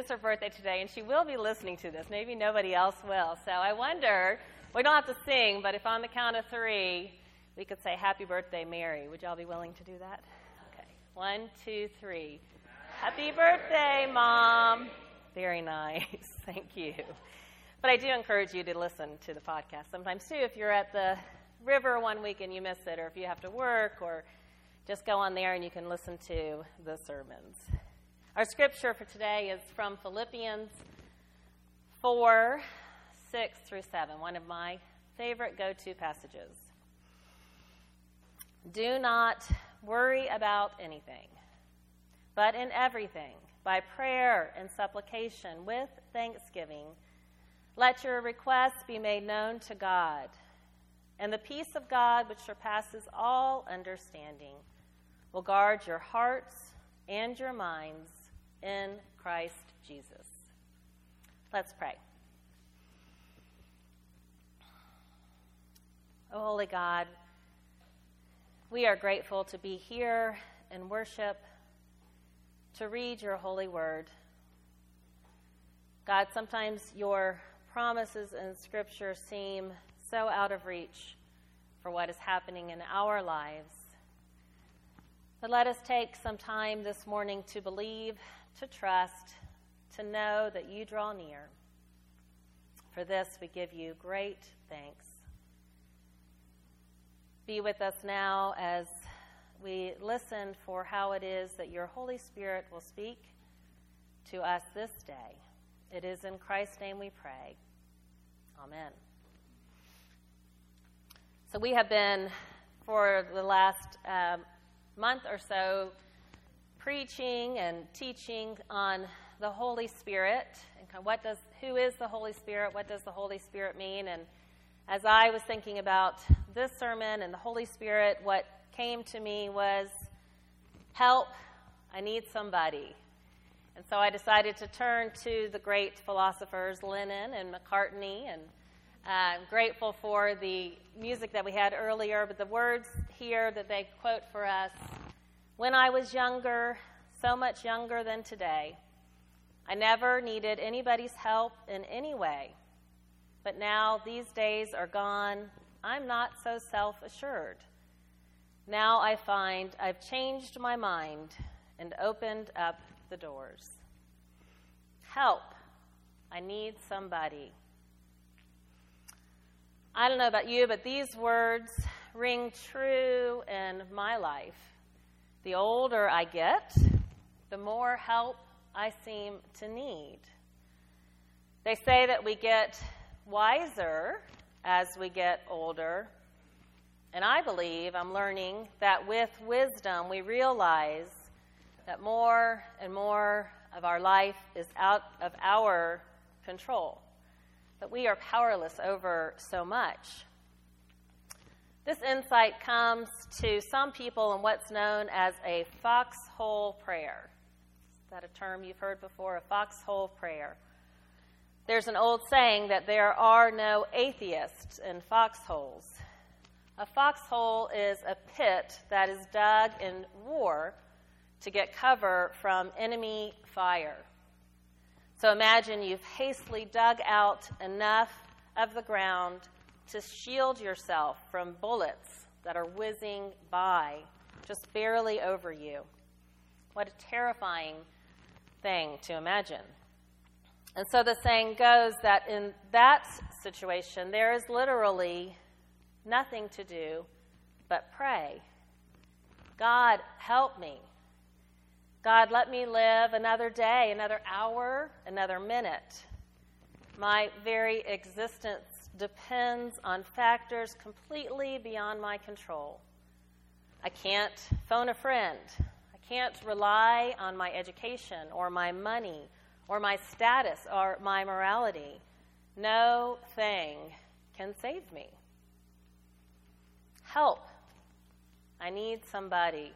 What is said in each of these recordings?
It's her birthday today, and she will be listening to this. Maybe nobody else will. So I wonder, we don't have to sing, but if on the count of three, we could say, Happy birthday, Mary. Would y'all be willing to do that? Okay. One, two, three. Happy birthday, Mom. Very nice. Thank you. But I do encourage you to listen to the podcast sometimes too. If you're at the river one week and you miss it, or if you have to work, or just go on there and you can listen to the sermons. Our scripture for today is from Philippians 4 6 through 7, one of my favorite go to passages. Do not worry about anything, but in everything, by prayer and supplication with thanksgiving, let your requests be made known to God. And the peace of God, which surpasses all understanding, will guard your hearts and your minds in Christ Jesus. Let's pray. Oh, holy God, we are grateful to be here and worship, to read your holy word. God, sometimes your promises in Scripture seem so out of reach for what is happening in our lives. But let us take some time this morning to believe, to trust, to know that you draw near. For this we give you great thanks. Be with us now as we listen for how it is that your Holy Spirit will speak to us this day. It is in Christ's name we pray. Amen. So, we have been, for the last um, month or so, preaching and teaching on the Holy Spirit and what does, who is the Holy Spirit? What does the Holy Spirit mean? And as I was thinking about this sermon and the Holy Spirit, what came to me was help, I need somebody. And so I decided to turn to the great philosophers Lennon and McCartney, and uh, I'm grateful for the music that we had earlier, but the words here that they quote for us When I was younger, so much younger than today, I never needed anybody's help in any way. But now these days are gone, I'm not so self assured. Now I find I've changed my mind and opened up the doors. Help. I need somebody. I don't know about you, but these words ring true in my life. The older I get, the more help I seem to need. They say that we get wiser as we get older. And I believe I'm learning that with wisdom, we realize that more and more of our life is out of our control, that we are powerless over so much. This insight comes to some people in what's known as a foxhole prayer. Is that a term you've heard before? A foxhole prayer. There's an old saying that there are no atheists in foxholes. A foxhole is a pit that is dug in war to get cover from enemy fire. So imagine you've hastily dug out enough of the ground to shield yourself from bullets that are whizzing by just barely over you. What a terrifying thing to imagine. And so the saying goes that in that situation, there is literally nothing to do but pray. God, help me. God, let me live another day, another hour, another minute. My very existence depends on factors completely beyond my control. I can't phone a friend. I can't rely on my education or my money or my status or my morality. No thing can save me. Help. I need somebody.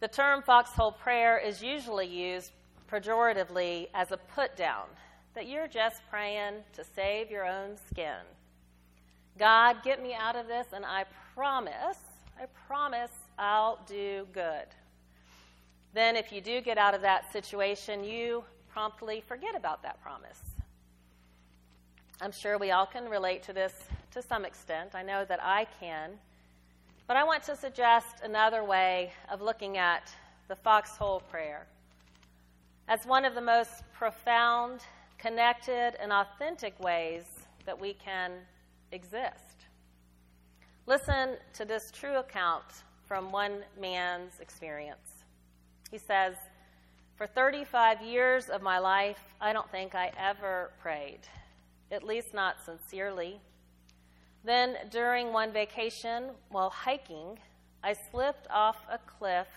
The term foxhole prayer is usually used pejoratively as a put down, that you're just praying to save your own skin. God, get me out of this, and I promise, I promise I'll do good then if you do get out of that situation, you promptly forget about that promise. I'm sure we all can relate to this to some extent. I know that I can. But I want to suggest another way of looking at the foxhole prayer as one of the most profound, connected, and authentic ways that we can exist. Listen to this true account from one man's experience. He says, For 35 years of my life, I don't think I ever prayed, at least not sincerely. Then, during one vacation while hiking, I slipped off a cliff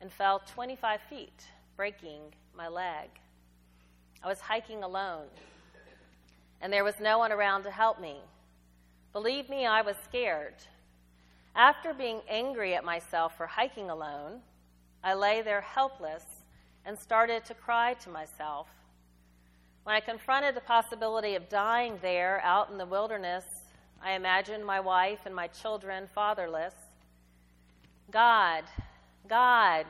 and fell 25 feet, breaking my leg. I was hiking alone, and there was no one around to help me. Believe me, I was scared. After being angry at myself for hiking alone, I lay there helpless and started to cry to myself. When I confronted the possibility of dying there out in the wilderness, I imagined my wife and my children fatherless. God, God,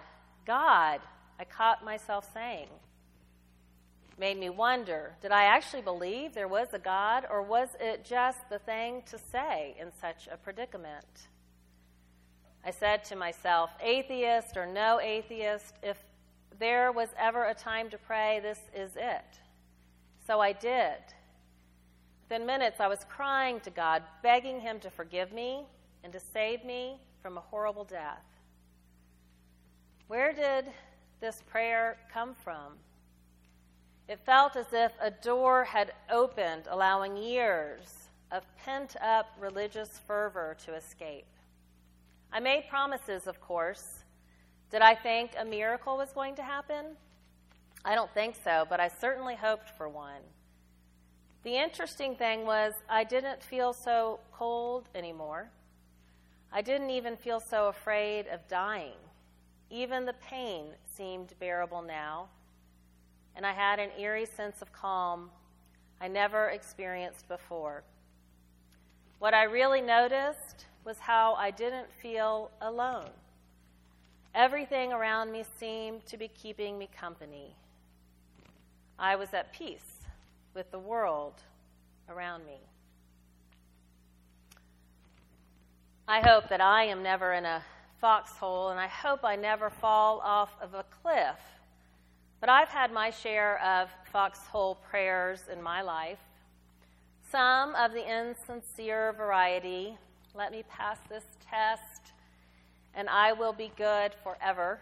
God, I caught myself saying made me wonder did I actually believe there was a God, or was it just the thing to say in such a predicament? I said to myself, atheist or no atheist, if there was ever a time to pray, this is it. So I did. Within minutes, I was crying to God, begging Him to forgive me and to save me from a horrible death. Where did this prayer come from? It felt as if a door had opened, allowing years of pent up religious fervor to escape. I made promises, of course. Did I think a miracle was going to happen? I don't think so, but I certainly hoped for one. The interesting thing was, I didn't feel so cold anymore. I didn't even feel so afraid of dying. Even the pain seemed bearable now and I had an eerie sense of calm I never experienced before. What I really noticed was how I didn't feel alone. Everything around me seemed to be keeping me company. I was at peace with the world around me. I hope that I am never in a foxhole, and I hope I never fall off of a cliff but I've had my share of foxhole prayers in my life. Some of the insincere variety. Let me pass this test, and I will be good forever.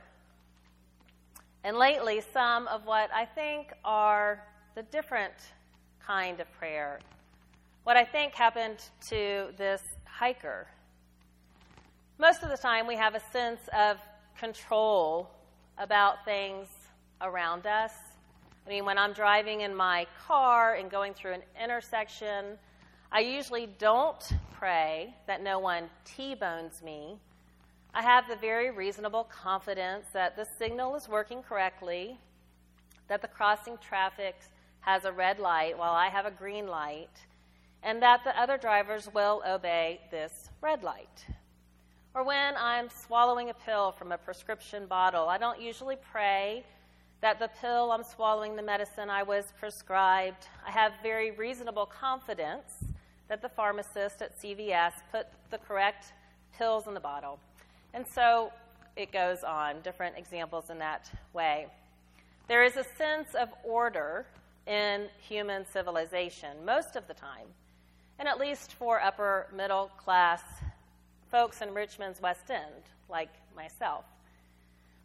And lately, some of what I think are the different kind of prayer. What I think happened to this hiker. Most of the time, we have a sense of control about things around us. I mean, when I'm driving in my car and going through an intersection, I usually don't pray that no one T bones me. I have the very reasonable confidence that the signal is working correctly, that the crossing traffic has a red light while I have a green light, and that the other drivers will obey this red light. Or when I'm swallowing a pill from a prescription bottle, I don't usually pray that the pill I'm swallowing, the medicine I was prescribed, I have very reasonable confidence that the pharmacist at CVS put the correct pills in the bottle. And so it goes on, different examples in that way. There is a sense of order in human civilization most of the time, and at least for upper middle class folks in Richmond's West End, like myself.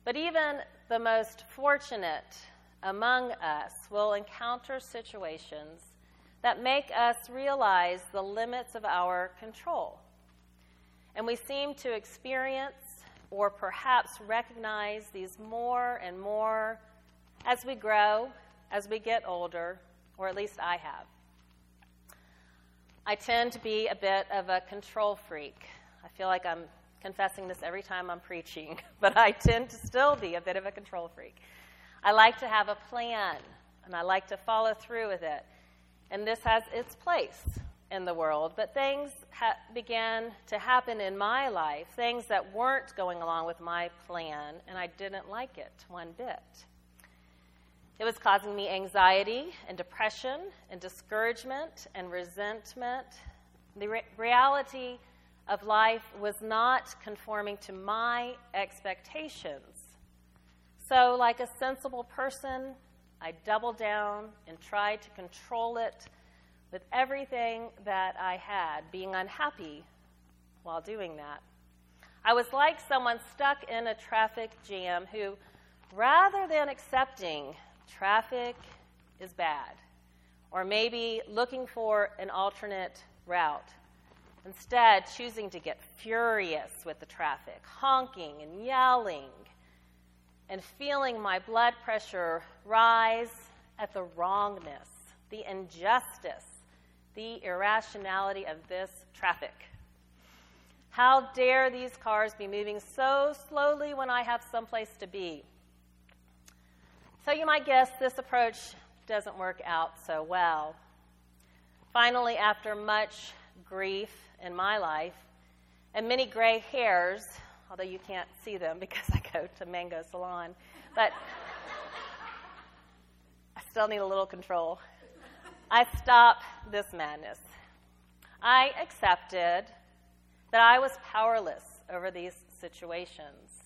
But even the most fortunate among us will encounter situations that make us realize the limits of our control. And we seem to experience or perhaps recognize these more and more as we grow, as we get older, or at least I have. I tend to be a bit of a control freak. I feel like I'm confessing this every time I'm preaching, but I tend to still be a bit of a control freak. I like to have a plan, and I like to follow through with it. And this has its place in the world, but things ha- began to happen in my life, things that weren't going along with my plan, and I didn't like it one bit. It was causing me anxiety and depression and discouragement and resentment. The re- reality of life was not conforming to my expectations. So, like a sensible person, I doubled down and tried to control it with everything that I had, being unhappy while doing that. I was like someone stuck in a traffic jam who, rather than accepting traffic is bad, or maybe looking for an alternate route, instead choosing to get furious with the traffic, honking and yelling, and feeling my blood pressure rise at the wrongness, the injustice, the irrationality of this traffic. How dare these cars be moving so slowly when I have someplace to be? So you might guess this approach doesn't work out so well. Finally, after much grief in my life and many gray hairs, although you can't see them because I go to Mango Salon, but I still need a little control. I stopped this madness. I accepted that I was powerless over these situations.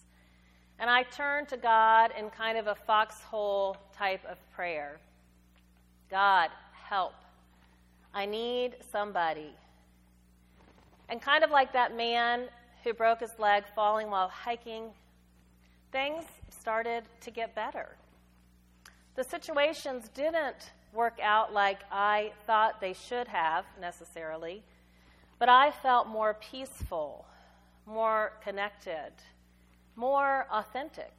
And I turned to God in kind of a foxhole type of prayer God, help. I need somebody. And kind of like that man who broke his leg falling while hiking, things started to get better. The situations didn't work out like I thought they should have necessarily. But I felt more peaceful, more connected, more authentic.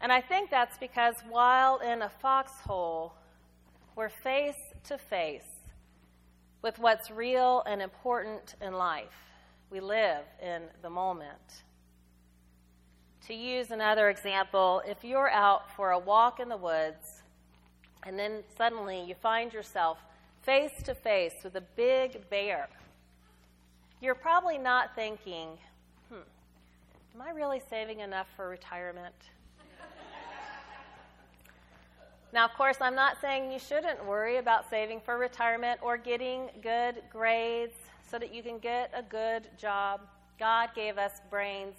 And I think that's because while in a foxhole, we're face to face with what's real and important in life. We live in the moment. To use another example, if you're out for a walk in the woods and then suddenly you find yourself face to face with a big bear, you're probably not thinking, hmm, am I really saving enough for retirement? Now, of course, I'm not saying you shouldn't worry about saving for retirement or getting good grades so that you can get a good job. God gave us brains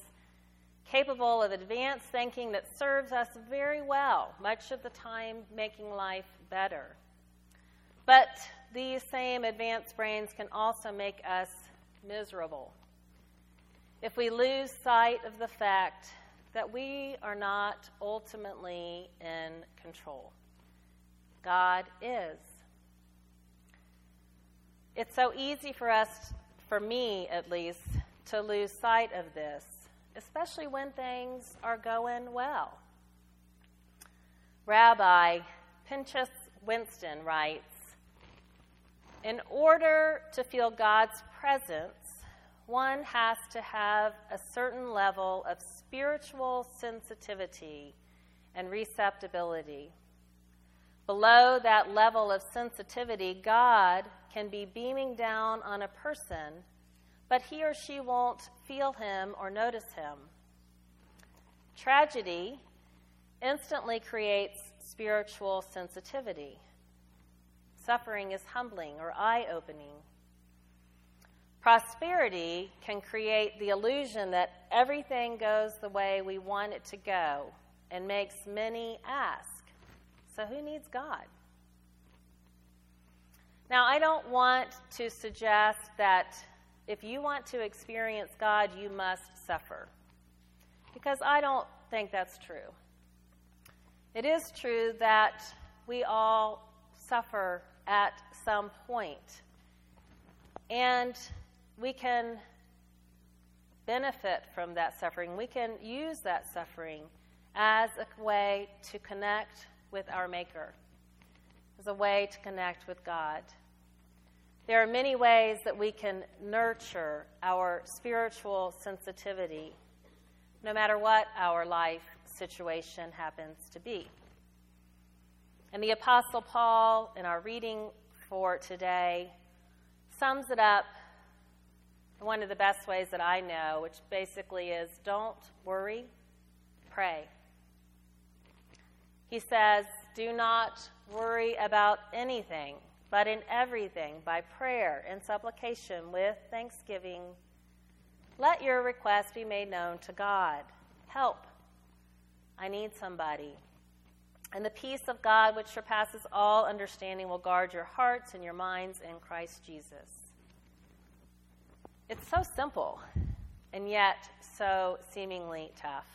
capable of advanced thinking that serves us very well, much of the time making life better. But these same advanced brains can also make us miserable if we lose sight of the fact that we are not ultimately in control. God is. It's so easy for us, for me at least, to lose sight of this, especially when things are going well. Rabbi Pinchas Winston writes in order to feel God's presence, one has to have a certain level of spiritual sensitivity and receptibility. Below that level of sensitivity, God can be beaming down on a person, but he or she won't feel him or notice him. Tragedy instantly creates spiritual sensitivity. Suffering is humbling or eye opening. Prosperity can create the illusion that everything goes the way we want it to go and makes many ask, So, who needs God? Now, I don't want to suggest that if you want to experience God, you must suffer, because I don't think that's true. It is true that we all suffer at some point. And we can benefit from that suffering. We can use that suffering as a way to connect with our Maker, as a way to connect with God. There are many ways that we can nurture our spiritual sensitivity, no matter what our life situation happens to be. And the Apostle Paul, in our reading for today, sums it up one of the best ways that I know, which basically is don't worry, pray. He says, Do not worry about anything, but in everything, by prayer and supplication with thanksgiving, let your requests be made known to God. Help. I need somebody. And the peace of God, which surpasses all understanding, will guard your hearts and your minds in Christ Jesus. It's so simple, and yet so seemingly tough.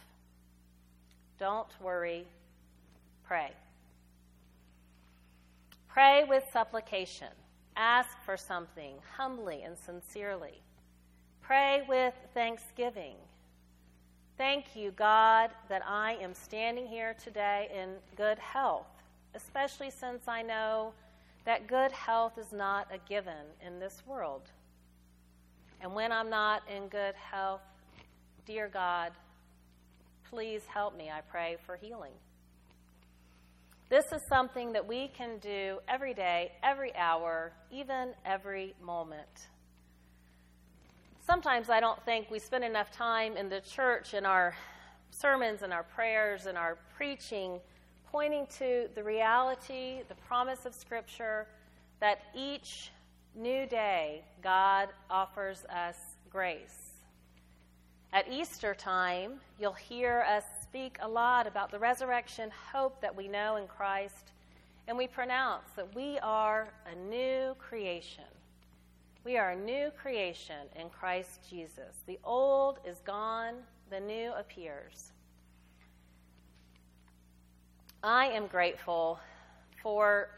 Don't worry, pray. Pray with supplication. Ask for something humbly and sincerely. Pray with thanksgiving. Thank you, God, that I am standing here today in good health, especially since I know that good health is not a given in this world. And when I'm not in good health, dear God, please help me, I pray, for healing. This is something that we can do every day, every hour, even every moment. Sometimes I don't think we spend enough time in the church in our sermons in our prayers in our preaching pointing to the reality, the promise of Scripture that each new day, God offers us grace. At Easter time, you'll hear us speak a lot about the resurrection hope that we know in Christ, and we pronounce that we are a new creation. We are a new creation in Christ Jesus. The old is gone, the new appears. I am grateful for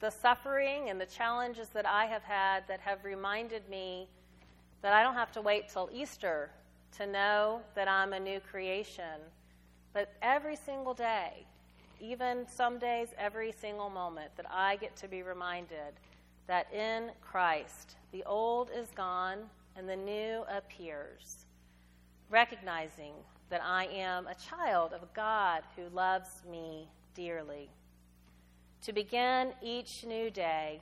the suffering and the challenges that I have had that have reminded me that I don't have to wait till Easter to know that I'm a new creation, but every single day, even some days, every single moment, that I get to be reminded that in Christ the old is gone and the new appears, recognizing that I am a child of God who loves me dearly. To begin each new day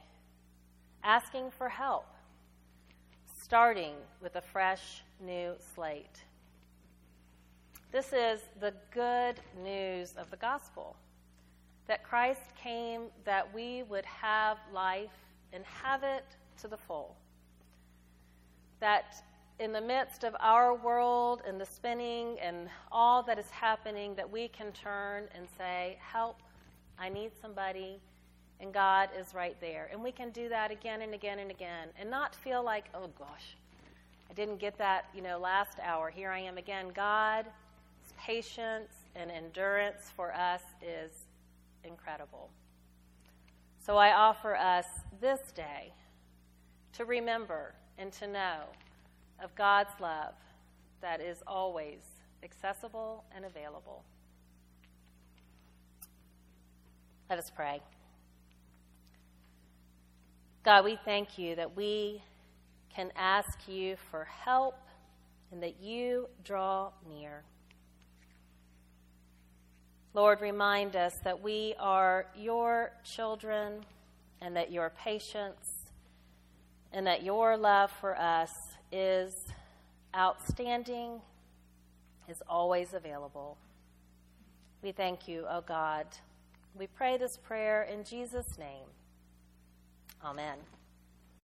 asking for help, starting with a fresh new slate. This is the good news of the gospel that Christ came that we would have life and have it to the full. That in the midst of our world and the spinning and all that is happening, that we can turn and say, Help, I need somebody, and God is right there. And we can do that again and again and again and not feel like, oh gosh, I didn't get that, you know, last hour. Here I am again. God's patience and endurance for us is incredible. So I offer us this day to remember and to know of God's love that is always accessible and available. Let us pray. God, we thank you that we can ask you for help and that you draw near. Lord, remind us that we are your children and that your patience and that your love for us is outstanding, is always available. We thank you, O oh God. We pray this prayer in Jesus' name. Amen.